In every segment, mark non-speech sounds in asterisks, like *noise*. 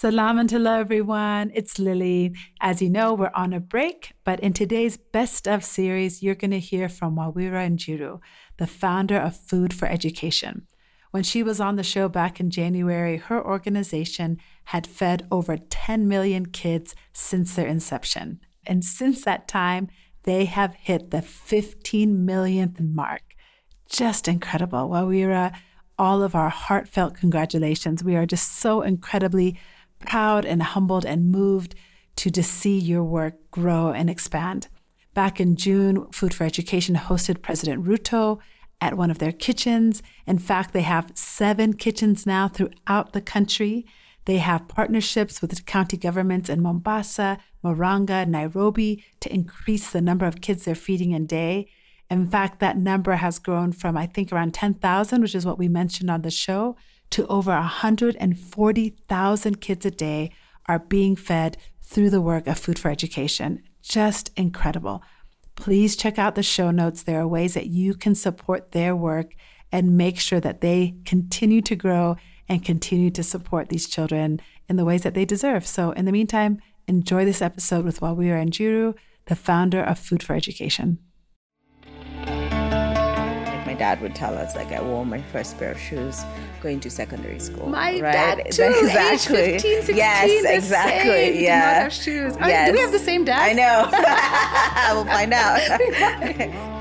Selam and hello, everyone. It's Lilly. As you know, we're on a break, but in today's Best of series, you're going to hear from Wawira Njiru, the founder of Food4Education. When she was on the show back in January, her organization had fed over 10 million kids since their inception. And since that time, they have hit the 15 millionth mark. Just incredible. Wawira, all of our heartfelt congratulations. We are just so incredibly proud and humbled and moved to just see your work grow and expand. Back in June, Food4Education hosted President Ruto at one of their kitchens. In fact, they have seven kitchens now throughout the country. They have partnerships with county governments in Mombasa, Murang'a, Nairobi to increase the number of kids they're feeding a day. In fact, that number has grown from, I think, around 10,000, which is what we mentioned on the show, to over 140,000 kids a day are being fed through the work of Food4Education. Just incredible. Please check out the show notes. There are ways that you can support their work and make sure that they continue to grow and continue to support these children in the ways that they deserve. So, in the meantime, enjoy this episode with Wawira Njiru, the founder of Food4Education dad would tell us like I wore my first pair of shoes going to secondary school. My right? dad *laughs* too. Exactly. Age 15, 16, yes, exactly. Same. Yeah. Did not have shoes. Yes. do we have the same dad? I know. *laughs* we'll find out. *laughs*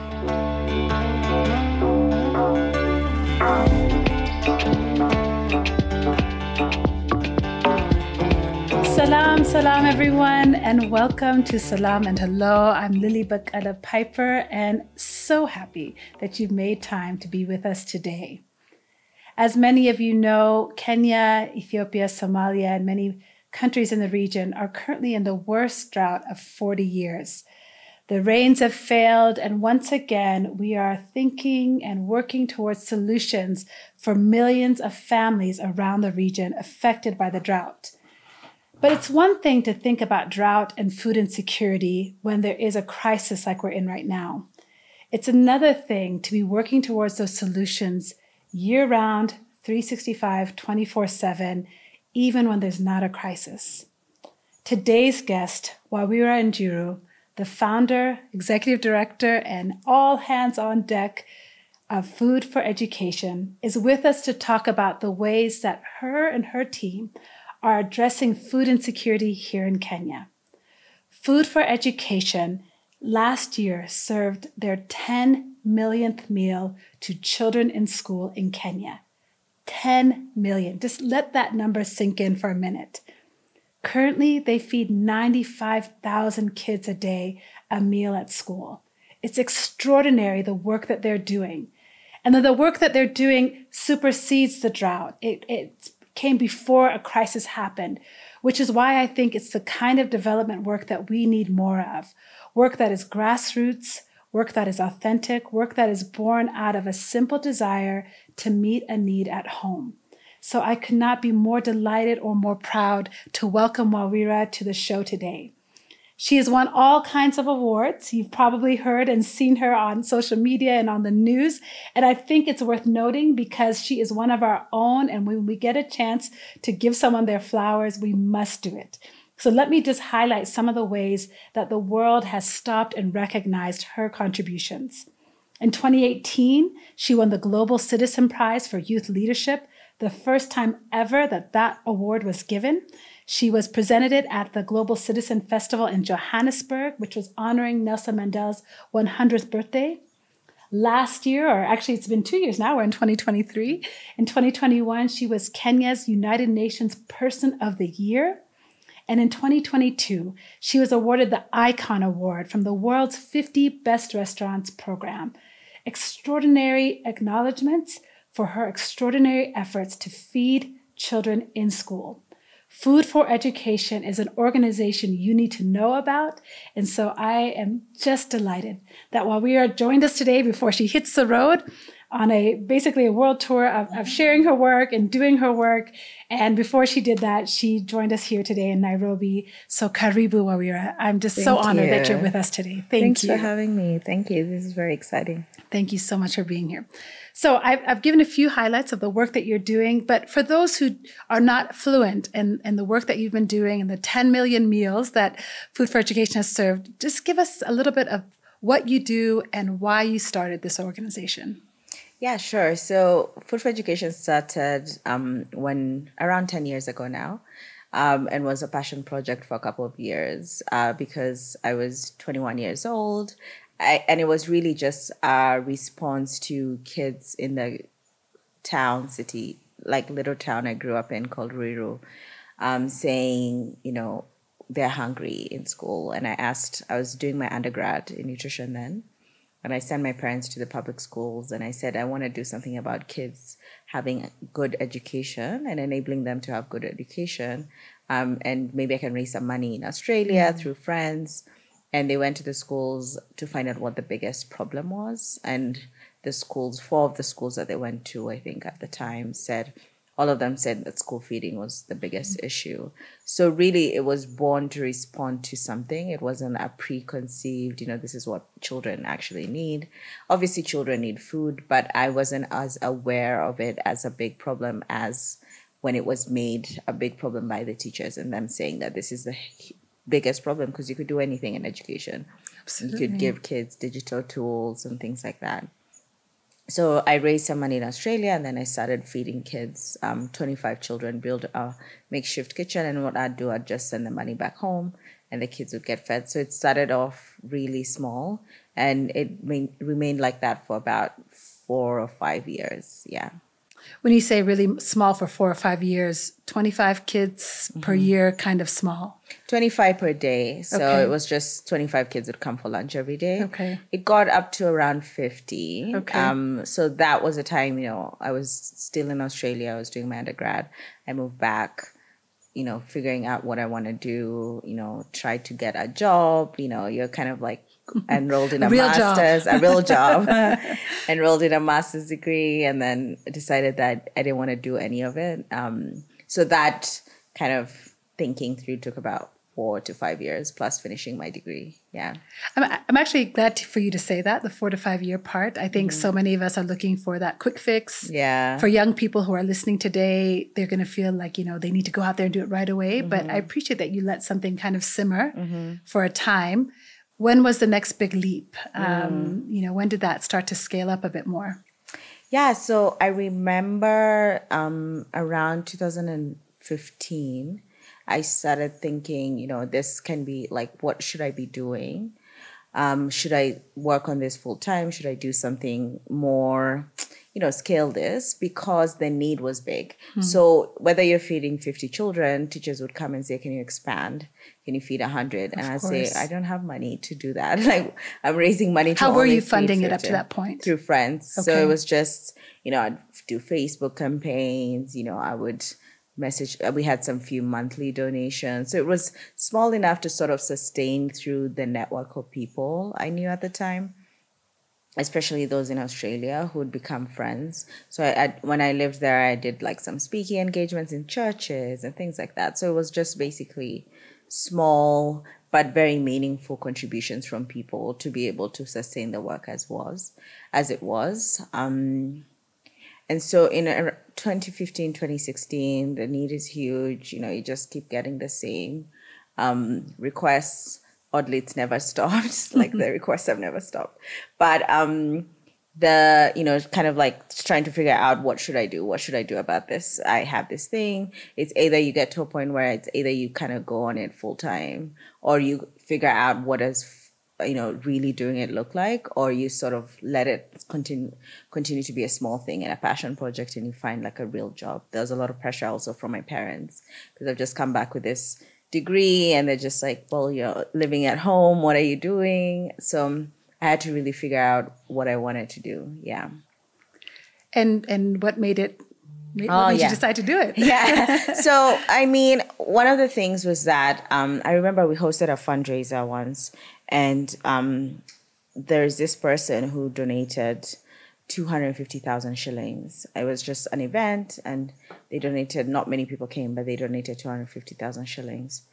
Salam, salam, everyone, and welcome to Selam and Hello. I'm Lilly Bekele Piper, and so happy that you've made time to be with us today. As many of you know, Kenya, Ethiopia, Somalia, and many countries in the region are currently in the worst drought of 40 years. The rains have failed, and once again, we are thinking and working towards solutions for millions of families around the region affected by the drought. But it's one thing to think about drought and food insecurity when there is a crisis like we're in right now. It's another thing to be working towards those solutions year round, 365, 24 7, even when there's not a crisis. Today's guest, Wawira Njiru, the founder, executive director, and all hands on deck of Food4Education, is with us to talk about the ways that her and her team are addressing food insecurity here in Kenya. Food4Education last year served their 10 millionth meal to children in school in Kenya. 10 million. Just let that number sink in for a minute. Currently, they feed 95,000 kids a day a meal at school. It's extraordinary the work that they're doing. And then the work that they're doing supersedes the drought. It, it's came before a crisis happened, which is why I think it's the kind of development work that we need more of work that is grassroots, work that is authentic, work that is born out of a simple desire to meet a need at home. So I could not be more delighted or more proud to welcome Wawira to the show today. She has won all kinds of awards. You've probably heard and seen her on social media and on the news. And I think it's worth noting because she is one of our own. And when we get a chance to give someone their flowers, we must do it. So let me just highlight some of the ways that the world has stopped and recognized her contributions. In 2018, she won the Global Citizen Prize for Youth Leadership, the first time ever that that award was given. She was presented it at the Global Citizen Festival in Johannesburg, which was honoring Nelson Mandela's 100th birthday. Last year, or actually it's been two years now, we're in 2023. In 2021, she was Kenya's United Nations Person of the Year. And in 2022, she was awarded the Icon Award from the World's 50 Best Restaurants program. Extraordinary acknowledgments for her extraordinary efforts to feed children in school. Food4Education is an organization you need to know about. And so I am just delighted that Wawira joined us today before she hits the road, on a basically a world tour of, of sharing her work and doing her work. And before she did that, she joined us here today in Nairobi. So Karibu Wawira. I'm just Thank so honored you. that you're with us today. Thank Thanks you. for having me. Thank you. This is very exciting. Thank you so much for being here. So I've, I've given a few highlights of the work that you're doing, but for those who are not fluent in, in the work that you've been doing and the 10 million meals that Food4Education has served, just give us a little bit of what you do and why you started this organization. Yeah, sure. So Food4Education started um, when around 10 years ago now. Um, and was a passion project for a couple of years uh, because I was 21 years old. I, and it was really just a response to kids in the town, city, like little town I grew up in called Ruiru, um, saying, you know, they're hungry in school. And I asked, I was doing my undergrad in nutrition then. And I sent my parents to the public schools and I said, I want to do something about kids having good education and enabling them to have good education. Um, and maybe I can raise some money in Australia through friends. And they went to the schools to find out what the biggest problem was. And the schools, four of the schools that they went to, I think at the time, said, all of them said that school feeding was the biggest issue. So really, it was born to respond to something. It wasn't a preconceived, you know, this is what children actually need. Obviously, children need food, but I wasn't as aware of it as a big problem as when it was made a big problem by the teachers and them saying that this is the biggest problem because you could do anything in education. Absolutely. You could give kids digital tools and things like that so I raised some money in Australia and then I started feeding kids, um, 25 children, build a makeshift kitchen. And what I'd do, I'd just send the money back home and the kids would get fed. So it started off really small and it remained like that for about four or five years. Yeah. When you say really small for four or five years, 25 kids per Mm-hmm. year, kind of small. 25 per day. So Okay. it was just 25 kids would come for lunch every day. Okay. It got up to around 50. Okay. Um, so that was a time, you know, I was still in Australia. I was doing my undergrad. I moved back, you know, figuring out what I want to do, you know, try to get a job. You know, you're kind of like enrolled in A a, real job. master's, a real job, *laughs* *laughs* enrolled in a master's degree, and then decided that I didn't want to do any of it. Um, so that kind of thinking through took about four to five years plus finishing my degree. Yeah. I'm, I'm actually glad to, for you to say that, the four to five year part. I think so many of us are looking for that quick fix. Mm-hmm. Yeah. For young people who are listening today, they're going to feel like, you know, they need to go out there and do it right away. But Mm-hmm. I appreciate that you let something kind of simmer for a time. When was the next big leap? Mm. Um, you know, when did that start to scale up a bit more? Yeah, so I remember um, around 2015, I started thinking, you know, this can be like, what should I be doing? Um, should I work on this full time? Should I do something more, you know, scale this? Because the need was big. So whether you're feeding 50 children, teachers would come and say, can you expand? Can you feed 100? And I say. I don't have money to do that. *laughs* Like, I'm raising money to How were you funding it up to that point? through friends. So it was just, you know, I'd do Facebook campaigns, you know, I would message, uh, we had some few monthly donations. So it was small enough to sort of sustain through the network of people I knew at the time. Especially those in Australia who would become friends. So I, I, when I lived there, I did like some speaking engagements in churches and things like that. So it was just basically small but very meaningful contributions from people to be able to sustain the work as was as it was um, and so in uh, 2015 2016 the need is huge you know you just keep getting the same um, requests oddly it's never *laughs* stopped. Like the requests have never stopped. But um, the you know kind of like trying to figure out what should i do? What should i do about this? I have this thing. It's either you get to a point where it's either you kind of go on it full time or you figure out what does you know really doing it look like or you sort of let it continue continue to be a small thing and a passion project and you find like a real job. There's a lot of pressure also from my parents because i've just come back with this degree and they're just like well you're living at home what are you doing so I had to really figure out what I wanted to do. Yeah. And and what made it? What Oh, made yeah. you decide to do it? Yeah. *laughs* so, I mean, one of the things was that um, I remember we hosted a fundraiser once, and um, there's this person who donated 250,000 shillings. It was just an event and they donated, not many people came, but they donated 250,000 shillings.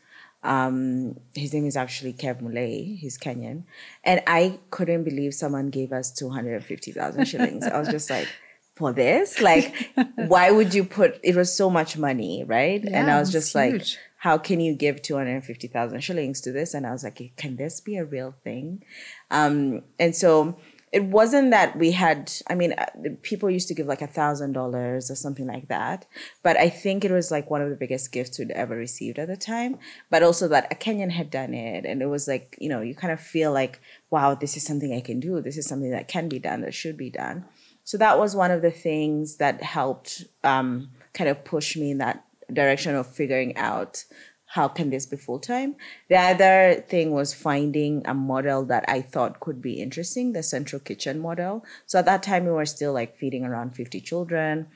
Um, his name is actually Kev Mulei, he's Kenyan. And I couldn't believe someone gave us 250,000 *laughs* shillings. I was just like, for this? Like, why would you put, it was so much money, right? Yeah, and I was just like, huge. how can you give 250,000 shillings to this? And I was like, can this be a real thing? Um, and so it wasn't that we had, I mean, uh, people used to give like a thousand dollars or something like that. But I think it was like one of the biggest gifts we'd ever received at the time. But also that a Kenyan had done it. And it was like, you know, you kind of feel like, wow, this is something I can do. This is something that can be done, that should be done. So that was one of the things that helped um, kind of push me in that direction of figuring out how can this be full time. The other thing was finding a model that I thought could be interesting, the central kitchen model. So at that time, we were still like feeding around 50 children.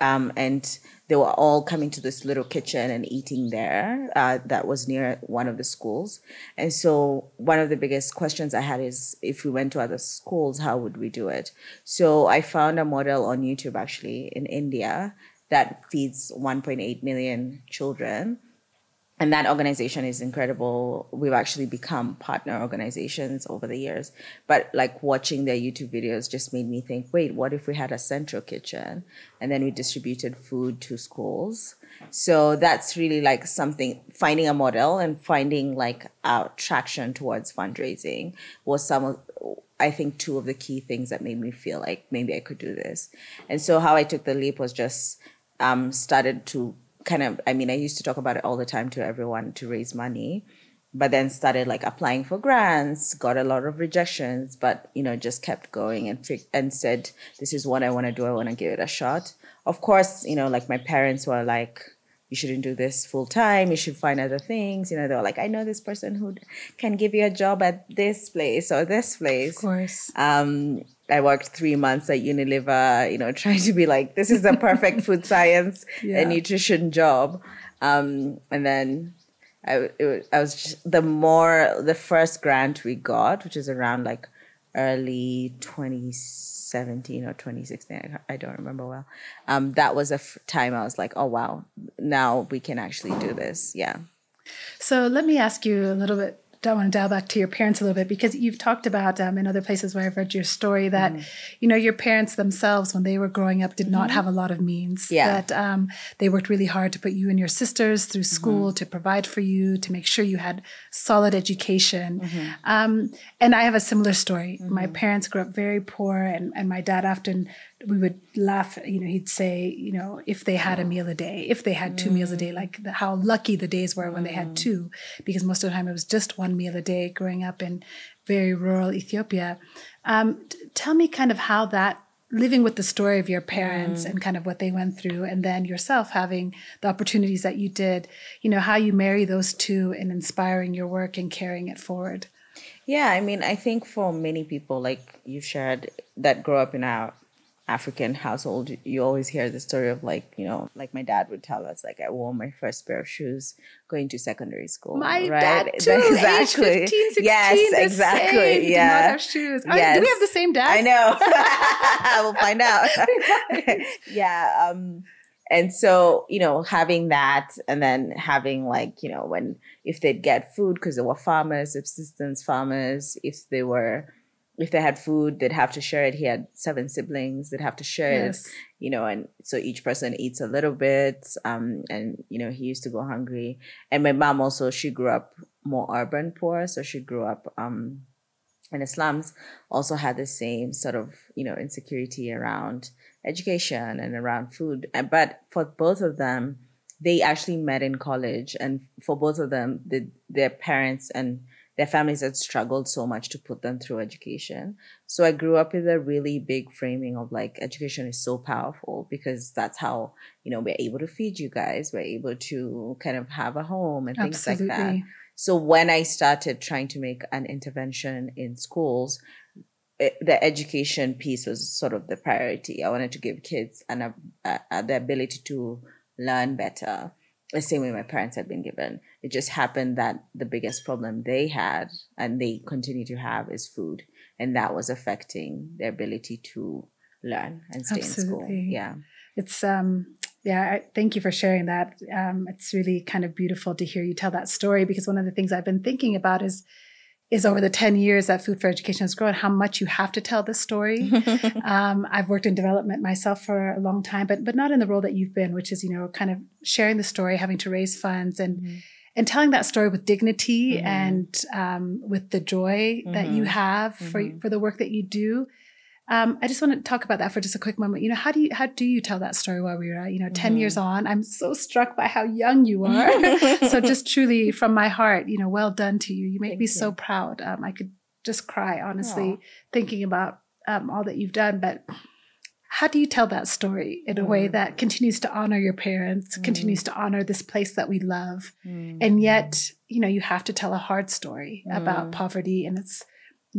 Um, and they were all coming to this little kitchen and eating there uh, that was near one of the schools and so one of the biggest questions i had is if we went to other schools how would we do it so i found a model on youtube actually in india that feeds 1.8 million children and that organization is incredible. We've actually become partner organizations over the years. But like watching their youtube videos just made me think wait what if we had a central kitchen and then we distributed food to schools? So that's really like something finding a model and finding like our traction towards fundraising was some of I think two of the key things that made me feel like maybe I could do this. And so how I took the leap was just um, started to kind of, I mean, I used to talk about it all the time to everyone to raise money, but then started like applying for grants, got a lot of rejections, but you know, just kept going and and said, this is what I want to do. I want to give it a shot. Of course, you know, like my parents were like, you shouldn't do this full time. You should find other things. You know, they were like, I know this person who can give you a job at this place or this place. Of course. Um, I worked three months at Unilever, you know, *laughs* trying to be like, this is the perfect food *laughs* science Yeah. and nutrition job. Um, and then I, it was, I was just, the more, the first grant we got, which is around like early 2017 or 2016, I, I don't remember well. Um, that was a f- time I was like, oh, wow, now we can actually do this. Yeah. So let me ask you a little bit. I want to dial back to your parents a little bit because you've talked about um, in other places where I've read your story that Mm-hmm. you know your parents themselves when they were growing up did not have a lot of means. Yeah. That um, they worked really hard to put you and your sisters through Mm-hmm. school to provide for you to make sure you had solid education. Mm-hmm. Um, and I have a similar story. My parents grew up very poor, and and my dad often we would laugh. You know, he'd say, you know, if they had a meal a day, if they had two meals a day, mm. like the, how lucky the days were when they had mm. two, because most of the time it was just one meal a day. Growing up in very rural Ethiopia, um, t- tell me kind of how that living with the story of your parents mm. and kind of what they went through and then yourself having the opportunities that you did you know how you marry those two in inspiring your work and carrying it forward Yeah, I mean, I think for many people, like you've shared, that grow up in our African household, you always hear the story of like, you know, like my dad would tell us, like I wore my first pair of shoes going to secondary school. My right? dad too. *laughs* Age 15, 16, yes, exactly. same. Did Yeah. not have shoes. I- do we have the same dad? I know. *laughs* *laughs* we'll find out. yeah. Um, and so, you know, having that and then having like, you know, when if they'd get food because they were farmers, subsistence farmers, if they were if they had food, they'd have to share it. He had seven siblings, they'd have to share Yes. it, you know, and so each person eats a little bit. Um, and you know, he used to go hungry. And my mom also, she grew up more urban poor, so she grew up um and the slums also had the same sort of you know insecurity around education and around food but for both of them they actually met in college and for both of them the, their parents and their families had struggled so much to put them through education. So i grew up with a really big framing of like education is so powerful because that's how you know we're able to feed you guys. We're able to kind of have a home and things like that. So when I started trying to make an intervention in schools, it, the education piece was sort of the priority. I wanted to give kids an, uh, uh, the ability to learn better, the same way my parents had been given. It just happened that the biggest problem they had and they continue to have is food, and that was affecting their ability to learn and stay Absolutely. in school. Yeah. It's um yeah, I, thank you for sharing that. Um, it's really kind of beautiful to hear you tell that story because one of the things I've been thinking about is is over the 10 years that Food4Education has grown how much you have to tell this story *laughs* um, i've worked in development myself for a long time but but not in the role that you've been which is you know kind of sharing the story having to raise funds and mm-hmm. and telling that story with dignity mm-hmm. and um, with the joy mm-hmm. that you mm-hmm. have for mm-hmm. for the work that you do um, I just want to talk about that for just a quick moment. You know, how do you how do you tell that story while we were, you know, 10 mm-hmm. years on? I'm so struck by how young you are. *laughs* so just truly from my heart, you know, well done to you. You make Thank me you. so proud. Um, I could just cry, honestly, Aww. thinking about um, all that you've done. But how do you tell that story in a way mm. that continues to honor your parents, mm. continues to honor this place that we love, mm. and yet, you know, you have to tell a hard story about mm. poverty and its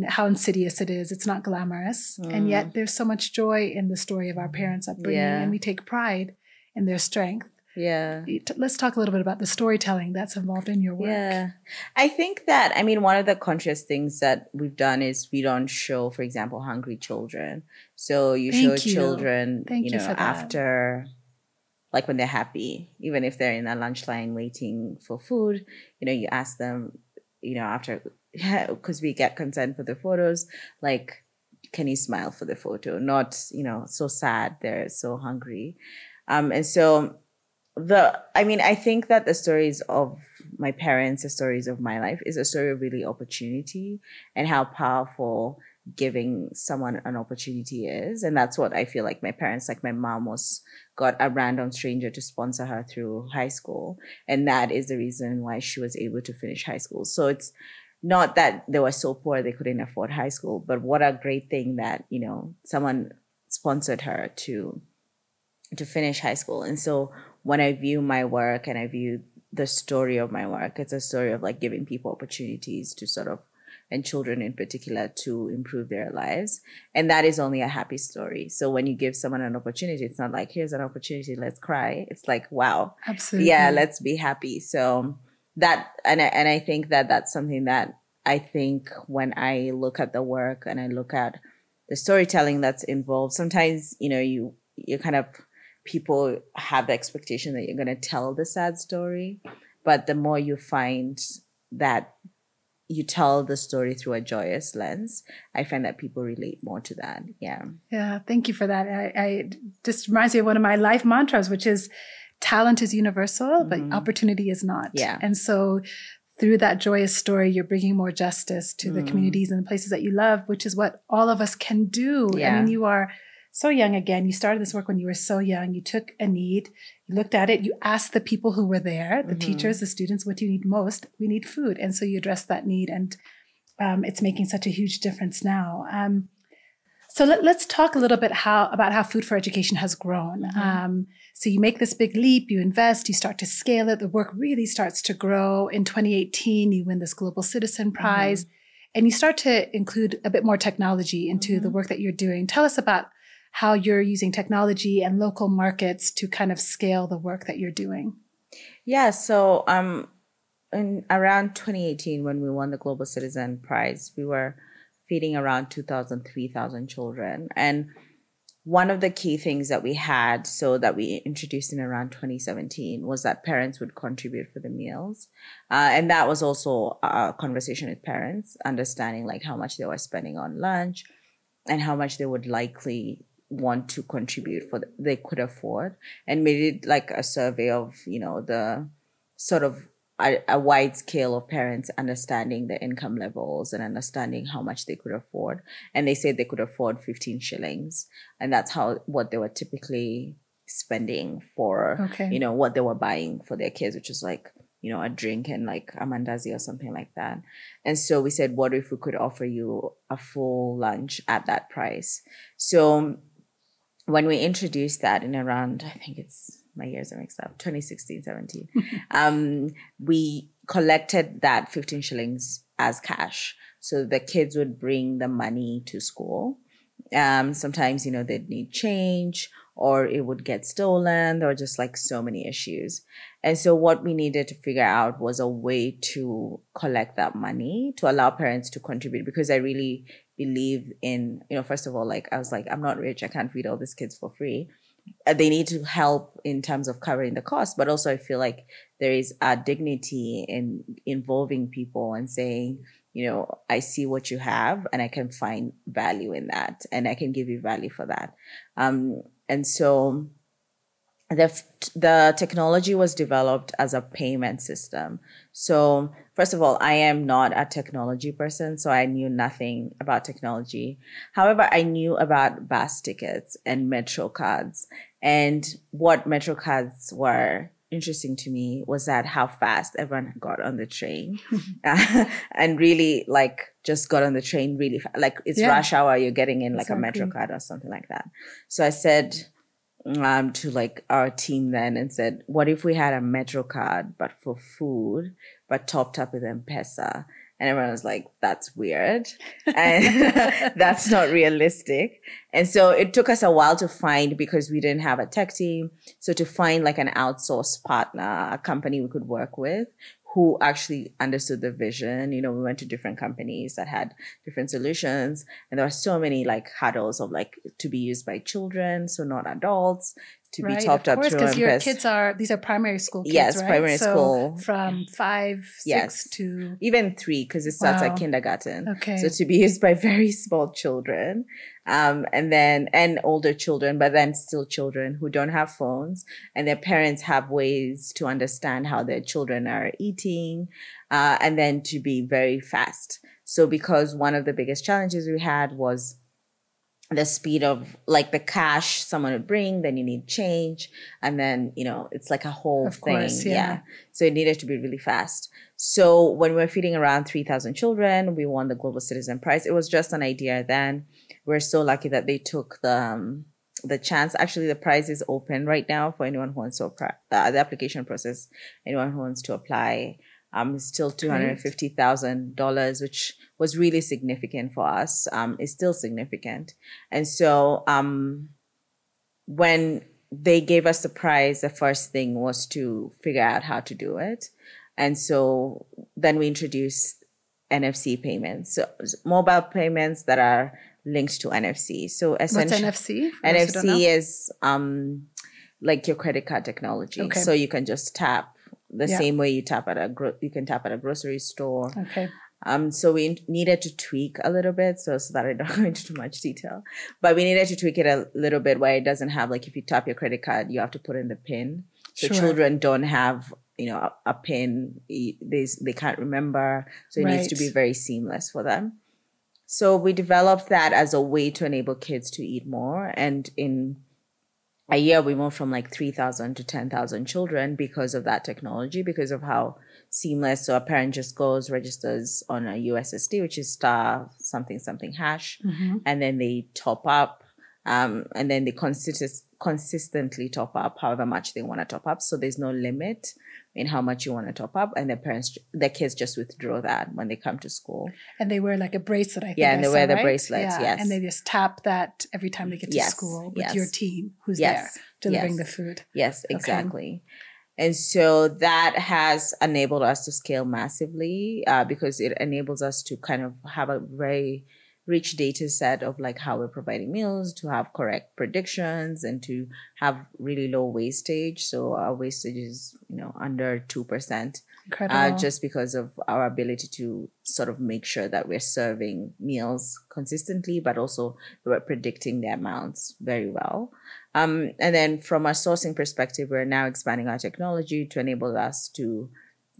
how insidious it is. It's not glamorous. Mm. And yet there's so much joy in the story of our parents' upbringing, yeah. and we take pride in their strength. Yeah. Let's talk a little bit about the storytelling that's involved in your work. Yeah. I think that, I mean, one of the conscious things that we've done is we don't show, for example, hungry children. So you Thank show you. children, Thank you know, you after, like when they're happy, even if they're in a lunch line waiting for food, you know, you ask them, you know, after because we get consent for the photos, like, can you smile for the photo? Not, you know, so sad, they're so hungry. Um, and so the, I mean, I think that the stories of my parents, the stories of my life is a story of really opportunity and how powerful giving someone an opportunity is. And that's what I feel like my parents, like my mom was got a random stranger to sponsor her through high school. And that is the reason why she was able to finish high school. So it's not that they were so poor they couldn't afford high school, but what a great thing that, you know, someone sponsored her to to finish high school. And so when I view my work and I view the story of my work, it's a story of like giving people opportunities to sort of and children in particular to improve their lives. And that is only a happy story. So when you give someone an opportunity, it's not like, here's an opportunity, let's cry. It's like, wow. Absolutely. Yeah, let's be happy. So that and I, and I think that that's something that I think when I look at the work and I look at the storytelling that's involved, sometimes you know you you kind of people have the expectation that you're going to tell the sad story, but the more you find that you tell the story through a joyous lens, I find that people relate more to that. Yeah. Yeah. Thank you for that. I, I just reminds me of one of my life mantras, which is talent is universal, mm-hmm. but opportunity is not. Yeah. And so through that joyous story, you're bringing more justice to mm. the communities and the places that you love, which is what all of us can do. Yeah. I mean, you are so young again. You started this work when you were so young. You took a need, you looked at it, you asked the people who were there, the mm-hmm. teachers, the students, what do you need most? We need food. And so you addressed that need, and um, it's making such a huge difference now. Um, so let, us talk a little bit how about how Food4Education has grown. Mm-hmm. Um, so you make this big leap, you invest, you start to scale it. The work really starts to grow. In 2018, you win this Global Citizen mm-hmm. Prize, mm-hmm. and you start to include a bit more technology into mm-hmm. the work that you're doing. Tell us about how you're using technology and local markets to kind of scale the work that you're doing. Yeah. So um, in around 2018, when we won the Global Citizen Prize, we were feeding around 2,000, 3,000 children. And one of the key things that we had, so that we introduced in around 2017, was that parents would contribute for the meals. Uh, and that was also a conversation with parents, understanding like how much they were spending on lunch and how much they would likely want to contribute for the, they could afford and made it like a survey of you know the sort of a, a, wide scale of parents understanding the income levels and understanding how much they could afford. And they said they could afford 15 shillings. And that's how what they were typically spending for, okay. you know, what they were buying for their kids, which is like, you know, a drink and like a mandazi or something like that. And so we said, what if we could offer you a full lunch at that price? So when we introduced that in around, I think it's my years are mixed up 2016 17 *laughs* um, we collected that 15 shillings as cash so the kids would bring the money to school um, sometimes you know they'd need change or it would get stolen were just like so many issues and so what we needed to figure out was a way to collect that money to allow parents to contribute because i really believe in, you know, first of all, like I was like, I'm not rich. I can't feed all these kids for free. Uh, they need to help in terms of covering the cost, but also I feel like there is a dignity in involving people and saying, you know, I see what you have and I can find value in that and I can give you value for that. Um, and so the, the technology was developed as a payment system. So, first of all, I am not a technology person, so I knew nothing about technology. However, I knew about bus tickets and Metro cards. And what Metro cards were interesting to me was that how fast everyone got on the train uh, *laughs* *laughs* and really like just got on the train really fa- like it's yeah. rush hour you're getting in like exactly. a metro card or something like that so i said um, to like our team then and said, what if we had a Metro card, but for food, but topped up with M-Pesa? And everyone was like, that's weird. *laughs* And *laughs* that's not realistic. And so it took us a while to find because we didn't have a tech team. So to find like an outsourced partner, a company we could work with who actually understood the vision. You know, we went to different companies that had different solutions, and there are so many like hurdles of like to be used by children, so not adults, to right, be topped of course, up because your kids are these are primary school kids, yes, right? primary so school from five, yes. six to even three because it starts wow. at kindergarten. Okay, so to be used by very small children, um, and then and older children, but then still children who don't have phones, and their parents have ways to understand how their children are eating, uh, and then to be very fast. So because one of the biggest challenges we had was the speed of like the cash someone would bring, then you need change, and then you know it's like a whole of thing. Course, yeah. yeah. So it needed to be really fast. So when we were feeding around three thousand children, we won the Global Citizen Prize. It was just an idea then. We're so lucky that they took the um, the chance. Actually, the prize is open right now for anyone who wants to apply. Uh, the application process, anyone who wants to apply um, still two hundred fifty thousand dollars, which was really significant for us. Um, is still significant, and so um, when they gave us the prize, the first thing was to figure out how to do it, and so then we introduced NFC payments, so mobile payments that are linked to NFC. So essentially, What's NFC? NFC is um, like your credit card technology. Okay. So you can just tap the yeah. same way you tap at a gro- you can tap at a grocery store. Okay. Um, so we needed to tweak a little bit, so so that I don't *laughs* go into too much detail. But we needed to tweak it a little bit where it doesn't have like if you tap your credit card, you have to put in the pin. So sure. children don't have you know a, a pin; they they can't remember. So it right. needs to be very seamless for them. So we developed that as a way to enable kids to eat more, and in a year we moved from like 3000 to 10000 children because of that technology because of how seamless so a parent just goes registers on a ussd which is star something something hash mm-hmm. and then they top up um, and then they consist- consistently top up however much they want to top up so there's no limit in how much you want to top up, and their parents, their kids just withdraw that when they come to school. And they wear like a bracelet, I think. Yeah, and they wear the right? bracelets. Yeah. Yes, and they just tap that every time they get to yes. school with yes. your team who's yes. there delivering the food. Yes, exactly. Okay. And so that has enabled us to scale massively uh, because it enables us to kind of have a very rich data set of like how we're providing meals to have correct predictions and to have really low wastage. So our wastage is you know under 2% uh, just because of our ability to sort of make sure that we're serving meals consistently but also we're predicting the amounts very well. Um, and then from a sourcing perspective we're now expanding our technology to enable us to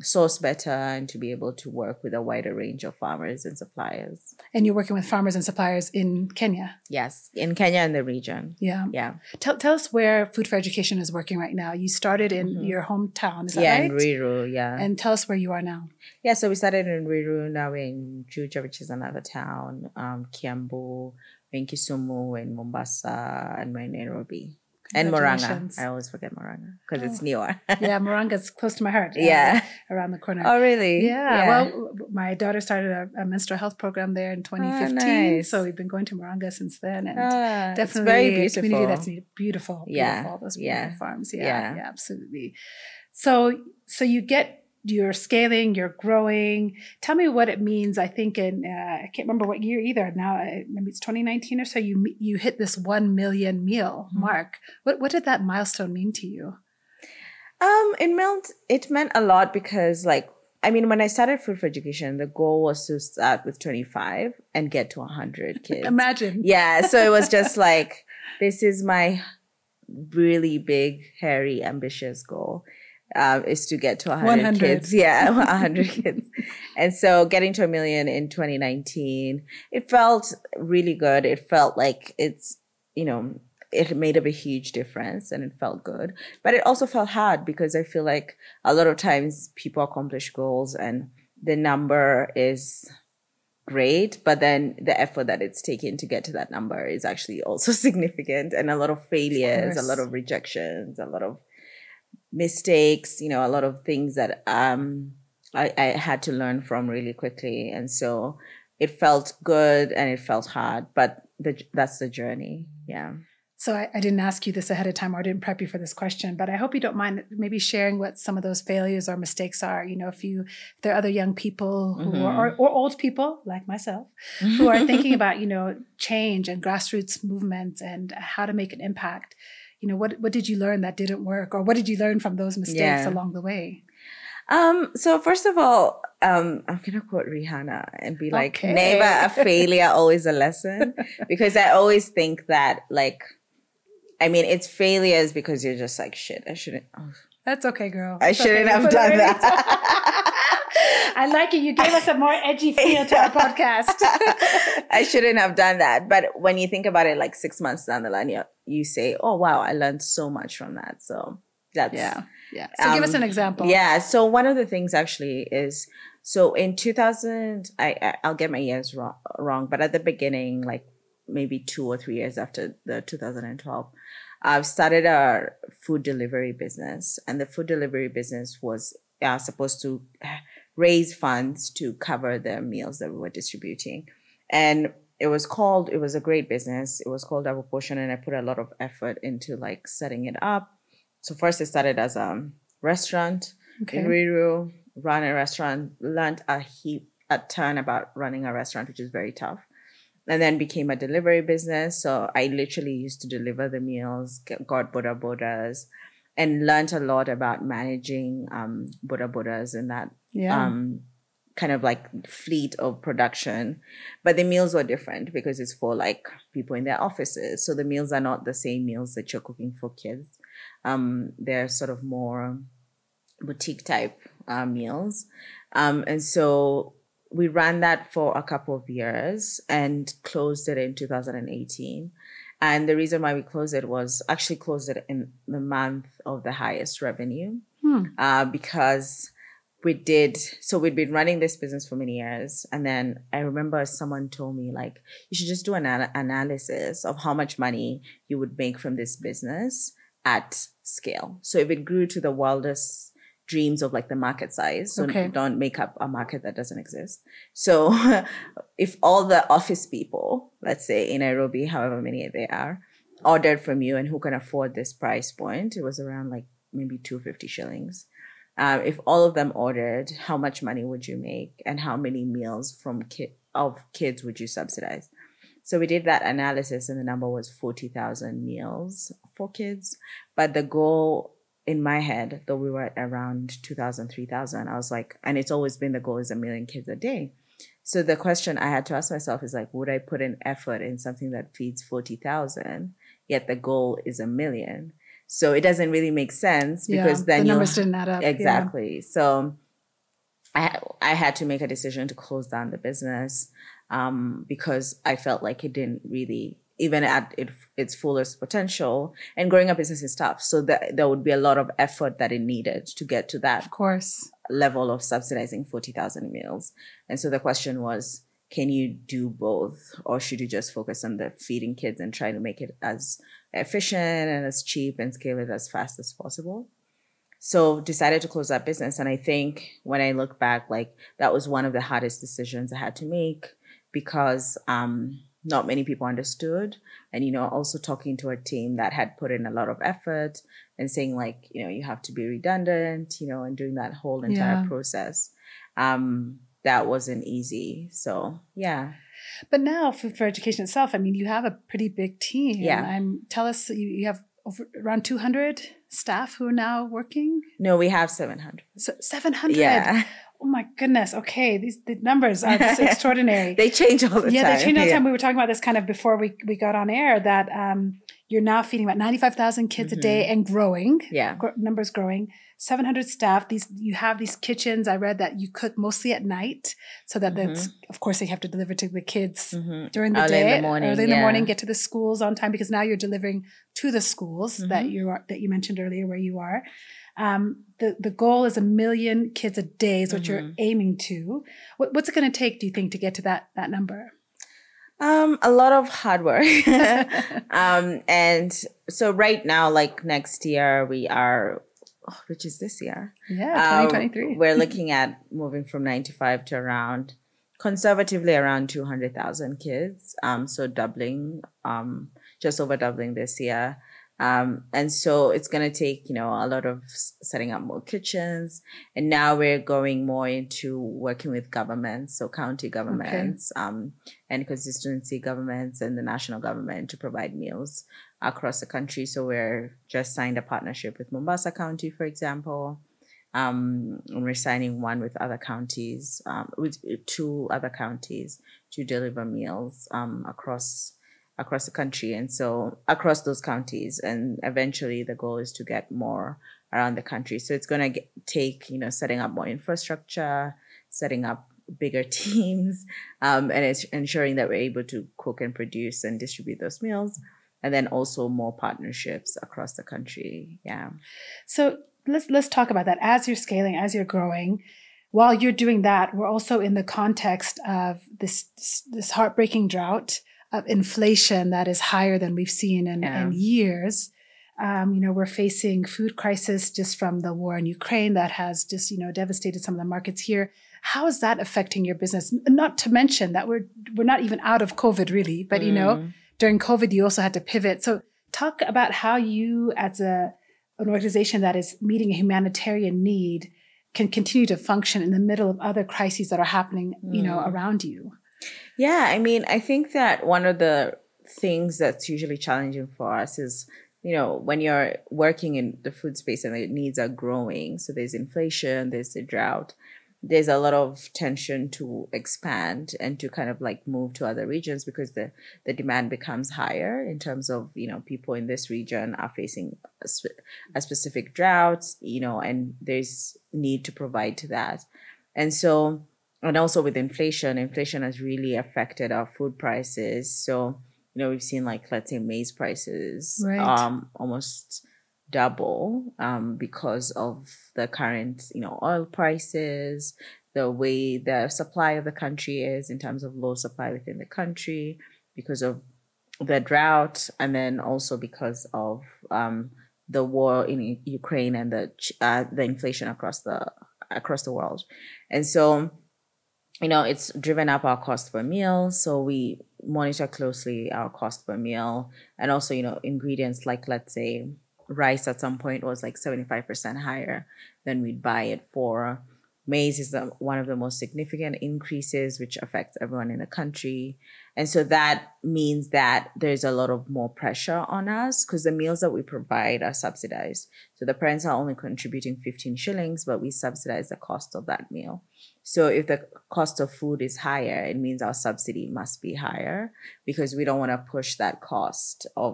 source better and to be able to work with a wider range of farmers and suppliers. And you're working with farmers and suppliers in Kenya? Yes, in Kenya and the region. Yeah. Yeah. Tell, tell us where Food4Education is working right now. You started in mm-hmm. your hometown, is that yeah, right? Yeah, in Ruiru, yeah. And tell us where you are now. Yeah, so we started in Ruiru, now we're in Juja, which is another town, um, Kiambu, in Kisumu, in Mombasa, and we're in Nairobi and Murang'a. I always forget Murang'a because oh. it's newer. *laughs* yeah, Murang'a's close to my heart. Yeah, around the corner. Oh, really? Yeah. yeah. Well, my daughter started a, a, menstrual health program there in 2015, oh, nice. so we've been going to Murang'a since then, and ah, definitely very beautiful. a community that's beautiful. Yeah, beautiful, those yeah. farms. Yeah, yeah, yeah, absolutely. So, so you get you're scaling, you're growing. Tell me what it means. I think in uh, I can't remember what year either. Now uh, maybe it's 2019 or so. You you hit this one million meal mm-hmm. mark. What what did that milestone mean to you? Um, it meant it meant a lot because like I mean, when I started Food4Education, the goal was to start with 25 and get to 100 *laughs* kids. Imagine. Yeah. So it was just *laughs* like, this is my really big, hairy, ambitious goal. Uh, is to get to 100, 100. kids. *laughs* Yeah, 100 *laughs* kids. And so getting to a million in 2019, it felt really good. It felt like it's, you know, it made up a huge difference and it felt good. But it also felt hard because I feel like a lot of times people accomplish goals and the number is great, but then the effort that it's taken to get to that number is actually also *laughs* significant and a lot of failures, of a lot of rejections, a lot of mistakes, you know, a lot of things that um I, I had to learn from really quickly. And so it felt good and it felt hard, but the, that's the journey. Yeah. So I, I, didn't ask you this ahead of time or I didn't prep you for this question, but I hope you don't mind maybe sharing what some of those failures or mistakes are. You know, if you if there are other young people who mm-hmm. are, or, or, old people like myself who are thinking *laughs* about, you know, change and grassroots movements and how to make an impact. You know, what what did you learn that didn't work? Or what did you learn from those mistakes yeah. along the way? Um, so first of all, um, I'm gonna quote Rihanna and be like, okay. never a *laughs* failure, always a lesson. because I always think that like I mean, it's failures because you're just like, shit, I shouldn't. Oh. That's okay, girl. I it's shouldn't okay. have done that. *laughs* I like it. You gave us a more edgy feel to our *laughs* podcast. I shouldn't have done that. But when you think about it, like six months down the line, you, you say, oh, wow, I learned so much from that. So that's. Yeah. Yeah. So um, give us an um, example. Yeah. So one of the things actually is so in 2000, I, I'll get my years wrong, wrong, but at the beginning, like maybe two or three years after the 2012, I've started a food delivery business, and the food delivery business was uh, supposed to raise funds to cover the meals that we were distributing. And it was called, it was a great business. It was called Double Portion, and I put a lot of effort into like setting it up. So first, it started as a restaurant okay. in Ruiru, ran a restaurant, learned a heap, a ton about running a restaurant, which is very tough and then became a delivery business. So I literally used to deliver the meals, got boda bodas, and learned a lot about managing um, boda bodas and that yeah. um, kind of like fleet of production. But the meals were different because it's for like people in their offices. So the meals are not the same meals that you're cooking for kids. Um, they're sort of more boutique type uh, meals. Um, and so we ran that for a couple of years and closed it in 2018. And the reason why we closed it was actually closed it in the month of the highest revenue hmm. uh, because we did. So we'd been running this business for many years. And then I remember someone told me, like, you should just do an analysis of how much money you would make from this business at scale. So if it grew to the wildest dreams of like the market size. So okay. don't make up a market that doesn't exist. So *laughs* if all the office people, let's say in Nairobi, however many they are, ordered from you and who can afford this price point, it was around like maybe 250 shillings. Um, if all of them ordered, how much money would you make and how many meals from ki- of kids would you subsidize? So we did that analysis and the number was 40,000 meals for kids. But the goal in my head, though we were around 2,000, 3,000, I was like, and it's always been the goal is a million kids a day. So the question I had to ask myself is like, would I put an effort in something that feeds 40,000, yet the goal is a million? So it doesn't really make sense because yeah, then the numbers didn't add up. Exactly. Yeah. So I, I had to make a decision to close down the business um, because I felt like it didn't really even at it, its fullest potential. And growing a business is tough. So that, there would be a lot of effort that it needed to get to that of course level of subsidizing 40,000 meals. And so the question was, can you do both or should you just focus on the feeding kids and try to make it as efficient and as cheap and scale it as fast as possible? So decided to close that business. And I think when I look back, like that was one of the hardest decisions I had to make because, um, not many people understood and you know also talking to a team that had put in a lot of effort and saying like you know you have to be redundant you know and doing that whole entire Yeah. process um that wasn't easy so yeah But now, Food4Education itself, I mean, you have a pretty big team. Yeah. I'm, tell us, you, you have over, around 200 staff who are now working? no we have 700 So 700. yeah Oh my goodness. Okay. These the numbers are just *laughs* extraordinary. they change all the yeah, time Yeah, they changed all the Yeah. time. We were talking about this kind of before we, we got on air that um, you're now feeding about 95,000 kids a day and growing. Mm-hmm. yeah Gr- numbers growing. 700 staff. These you have these kitchens. I read that you cook mostly at night, so that that's of course they have to deliver to the kids Mhm. during the Early in day, the morning, early in the morning, get to the schools on time because now you're delivering to the schools that Mhm. you are that you mentioned earlier where you are. Um, the the goal is a million kids a day is what you're Mhm. aiming to. What, what's it going to take, do you think, to get to that that number? Um, a lot of hard work. *laughs* *laughs* um, and so right now, like next year, we are, oh, which is this year. Yeah, um, 2023. we're *laughs* looking at moving from 95 to around, conservatively around 200,000 kids. Um, so doubling, um, just over doubling this year. Um, and so it's going to take, you know, a lot of setting up more kitchens. And now we're going more into working with governments, so county governments, um, and constituency governments and the national government to provide meals across the country. So we're just signed a partnership with Mombasa County, for example. Um, and we're signing one with other counties, um, with two other counties to deliver meals um, across across the country, and so across those counties, and eventually the goal is to get more around the country. So it's going to take you know setting up more infrastructure, setting up bigger *laughs* teams, um, and it's ensuring that we're able to cook and produce and distribute those meals, and then also more partnerships across the country. Yeah. So let's let's talk about that. As you're scaling, as you're growing, while you're doing that, we're also in the context of this this heartbreaking drought of inflation that is higher than we've seen in, Yeah. in years. Um, you know, we're facing food crisis just from the war in Ukraine that has just you know devastated some of the markets here. How is that affecting your business? Not to mention that we're we're not even out of COVID really, but you know, Mm. during COVID you also had to pivot. So talk about how you as a an organization that is meeting a humanitarian need can continue to function in the middle of other crises that are happening, you know, Mm. around you. Yeah, I mean, I think that one of the things that's usually challenging for us is, you know, when you're working in the food space and the needs are growing, so there's inflation, there's the drought, there's a lot of tension to expand and to kind of like move to other regions because the the demand becomes higher in terms of you know people in this region are facing a, spe- a specific drought you know and there's need to provide to that. And so and also with inflation inflation has really affected our food prices so you know we've seen like let's say maize prices Right. um almost double um because of the current you know oil prices the way the supply of the country is in terms of low supply within the country because of the drought and then also because of um the war in Ukraine and the uh, the inflation across the across the world and so you know it's driven up our cost per meal so we monitor closely our cost per meal. And also you know ingredients like let's say rice at some point was like 75% higher than we'd buy it for. Maize is the, one of the most significant increases which affects everyone in the country. And so that means that there's a lot of more pressure on us because the meals that we provide are subsidized. So the parents are only contributing 15 shillings but we subsidize the cost of that meal so if the cost of food is higher, it means our subsidy must be higher because we don't want to push that cost of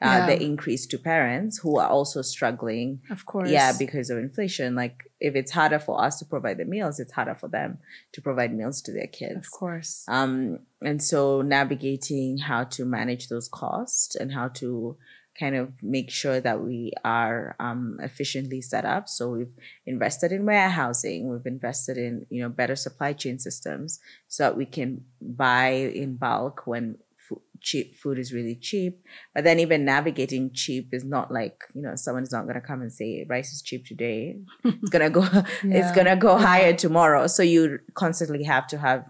uh, Yeah. the increase to parents who are also struggling. Of course. Yeah, because of inflation. Like if it's harder for us to provide the meals, it's harder for them to provide meals to their kids. of course. Um, and so navigating how to manage those costs and how to kind of make sure that we are um, efficiently set up. So we've invested in warehousing, we've invested in you know better supply chain systems so that we can buy in bulk when fu- cheap food is really cheap. But then even navigating cheap is not like you know someone is not going to come and say rice is cheap today. It's gonna go. *laughs* It's gonna go higher tomorrow. So you constantly have to have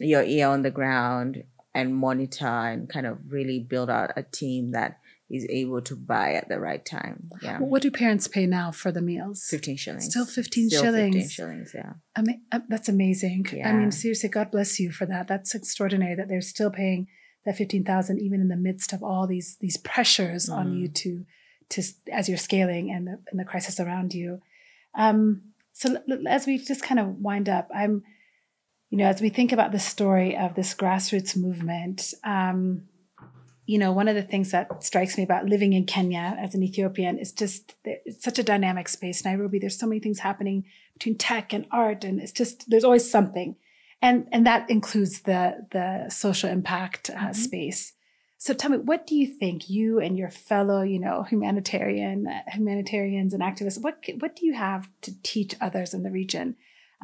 your ear on the ground and monitor and kind of really build out a team that is able to buy at the right time. Yeah. What do parents pay now for the meals? 15 shillings. Still 15 Still shillings. 15 shillings, yeah. I mean, uh, that's amazing. Yeah. I mean, seriously, God bless you for that. That's extraordinary that they're still paying that 15,000 even in the midst of all these these pressures on Mm. you to to as you're scaling and the, and the crisis around you. Um, so as we just kind of wind up, I'm you know, as we think about the story of this grassroots movement, um, you know, one of the things that strikes me about living in Kenya as an Ethiopian is just it's such a dynamic space. Nairobi, there's so many things happening between tech and art, and it's just there's always something, and and that includes the the social impact uh, Mhm. space. So tell me, what do you think you and your fellow, you know, humanitarian humanitarians and activists, what what do you have to teach others in the region?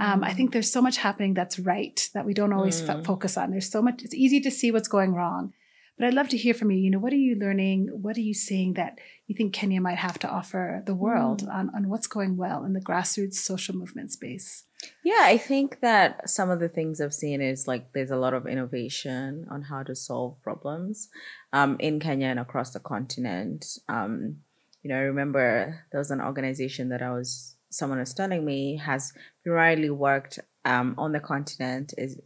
Um, I think there's so much happening that's right that we don't always Mm. focus on. There's so much. It's easy to see what's going wrong, but I'd love to hear from you. You know, what are you learning? What are you seeing that you think Kenya might have to offer the world on, on what's going well in the grassroots social movement space? Yeah, I think that some of the things I've seen is like there's a lot of innovation on how to solve problems um, in Kenya and across the continent. Um, you know, I remember there was an organization that I was, someone was telling me has primarily worked um, on the continent, is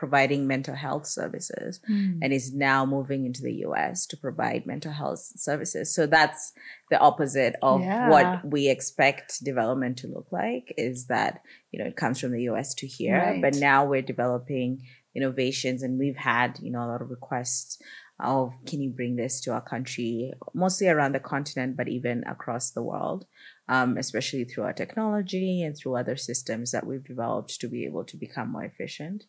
providing mental health services and is now moving into the US to provide mental health services. So that's the opposite of Yeah. what we expect development to look like is that, you know, it comes from the US to here. Right. But now we're developing innovations and we've had, you know, a lot of requests of can you bring this to our country, mostly around the continent, but even across the world, um, especially through our technology and through other systems that we've developed to be able to become more efficient.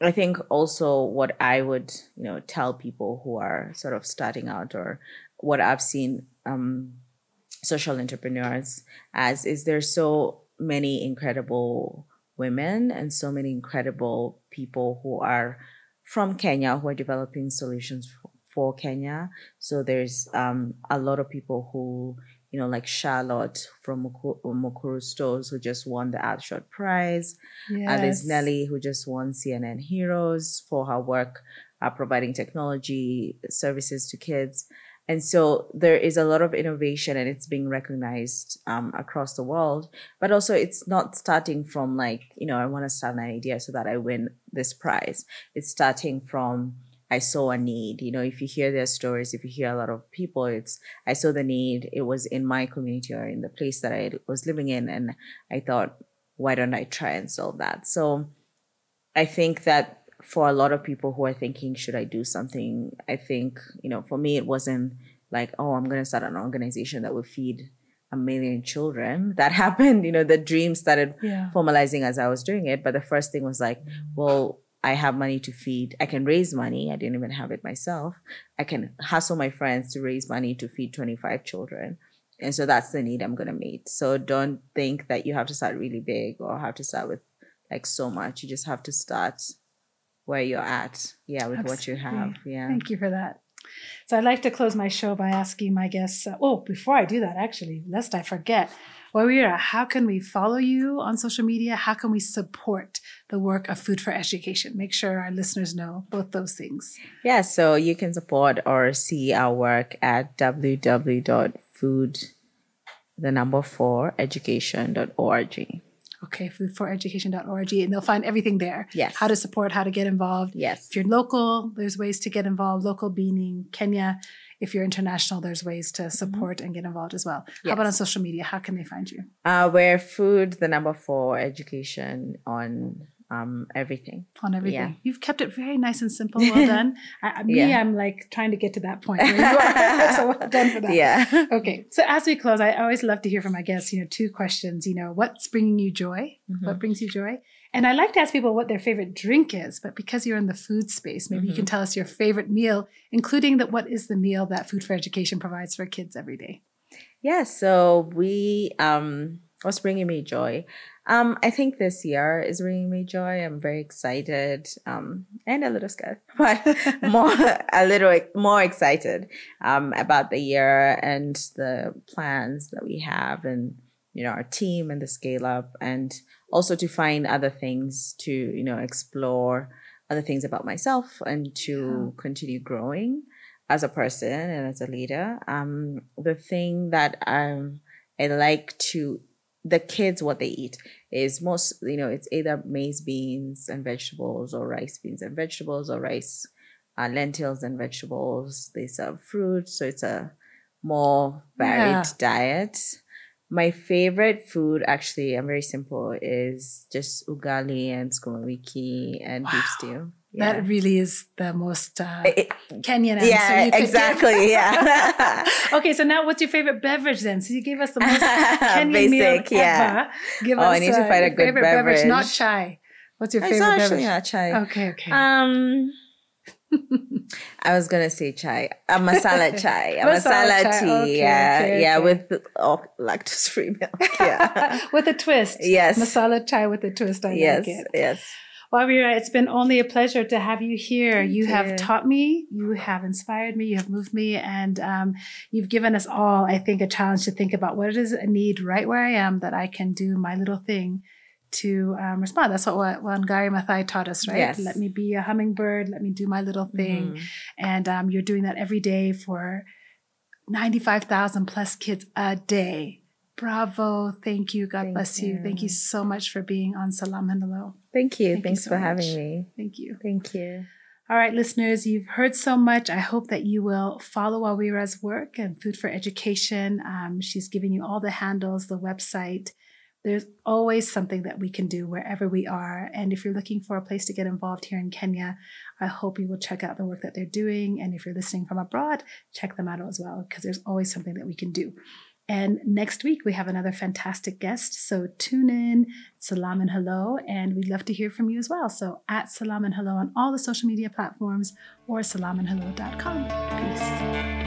I think also what I would, you know, tell people who are sort of starting out or what I've seen um, social entrepreneurs as is there's so many incredible women and so many incredible people who are from Kenya who are developing solutions for Kenya. So there's um, a lot of people who, you know, like Charlotte from Mukuru Stoves who just won the Earthshot Prize. Uh, there's Nelly, who just won CNN Heroes for her work uh, providing technology services to kids. And so there is a lot of innovation and it's being recognized um, across the world. But also, it's not starting from like, you know, I want to start an idea so that I win this prize. It's starting from, I saw a need. You know, if you hear their stories, if you hear a lot of people, it's, I saw the need. It was in my community or in the place that I was living in. And I thought, why don't I try and solve that? So I think that for a lot of people who are thinking, should I do something? I think, you know, for me, it wasn't like, oh, I'm going to start an organization that will feed a million children. *laughs* That happened, you know, the dream started Yeah. formalizing as I was doing it. But the first thing was like, well, I have money to feed. I can raise money. I didn't even have it myself. I can hustle my friends to raise money to feed 25 children. And so that's the need I'm going to meet. So don't think that you have to start really big or have to start with like so much. You just have to start where you're at. Yeah, with what you have. Yeah. Thank you for that. So I'd like to close my show by asking my guests. Uh, oh, before I do that, actually, lest I forget, Wawira, how can we follow you on social media? How can we support the work of Food4Education? Make sure our listeners know both those things. Yeah, so you can support or see our work at www.food the number four education.org. Okay, food4education.org, and they'll find everything there. Yes. How to support, how to get involved. Yes. If you're local, there's ways to get involved. Local meaning Kenya. If you're international, there's ways to support and get involved as well. How about on social media? How can they find you? Uh, we're food the number four education on um everything. on everything. Yeah. You've kept it very nice and simple. *laughs* Well done. I, me, Yeah. I'm like trying to get to that point. *laughs* You so well done for that. Yeah. Okay. So as we close, I always love to hear from my guests. You know, two questions. You know, what's bringing you joy? Mm-hmm. What brings you joy? And I like to ask people what their favorite drink is. But because you're in the food space, maybe you Mm-hmm. can tell us your favorite meal, including that. What is the meal that Food4Education provides for kids every day? Yeah, so we um what's bringing me joy? Um I think this year is bringing me joy. I'm very excited um and a little scared, *laughs* but more a little more excited um about the year and the plans that we have and you know our team and the scale up and also to find other things to you know explore other things about myself and to continue growing as a person and as a leader. Um, the thing that um, I like to the kids what they eat is most you know it's either maize beans and vegetables or rice beans and vegetables or rice uh, lentils and vegetables they serve fruit so it's a more varied Yeah. diet my favorite food actually i'm very simple is just ugali and sukuma wiki and beef Wow. Stew That really is the most uh, It- Kenyan answer. yeah you could give. exactly yeah *laughs* okay, so now what's your favorite beverage then? So you gave us the most *laughs* Kenyan meal yeah. ever. Give Oh, us I need to uh, find a good favorite beverage, not chai. What's your it's favorite actually beverage? not chai Okay, okay. Um, *laughs* I was gonna say chai, a masala chai, a Masala masala, chai, tea, okay, yeah, okay, yeah, okay. with oh, lactose-free milk, yeah, with a twist. Yes. Masala chai with a twist. I yes, like it. yes. Well, Wawira, it's been only a pleasure to have you here. Thank you have you. taught me, you have inspired me, you have moved me, and um, you've given us all, I think, a challenge to think about what it is a need right where I am that I can do my little thing to um, respond. That's what, Wangari Maathai taught us, right? Yes. Let me be a hummingbird, let me do my little thing. Mhm. And um, you're doing that every day for 95,000 plus kids a day. Bravo. Thank you. God Thank bless you. Thank you you. so much for being on Selam and Hello. Thank you. Thank you Thanks so for much. having me. Thank you. Thank you. All right, listeners, you've heard so much. I hope that you will follow Wawira's work and Food4Education. Um, she's giving you all the handles, the website. There's always something that we can do wherever we are. And if you're looking for a place to get involved here in Kenya, I hope you will check out the work that they're doing. And if you're listening from abroad, check them out as well, because there's always something that we can do. And next week, we have another fantastic guest. So tune in, Selam and hello. And we'd love to hear from you as well. So at Selam and hello on all the social media platforms or selamandhello.com. Peace.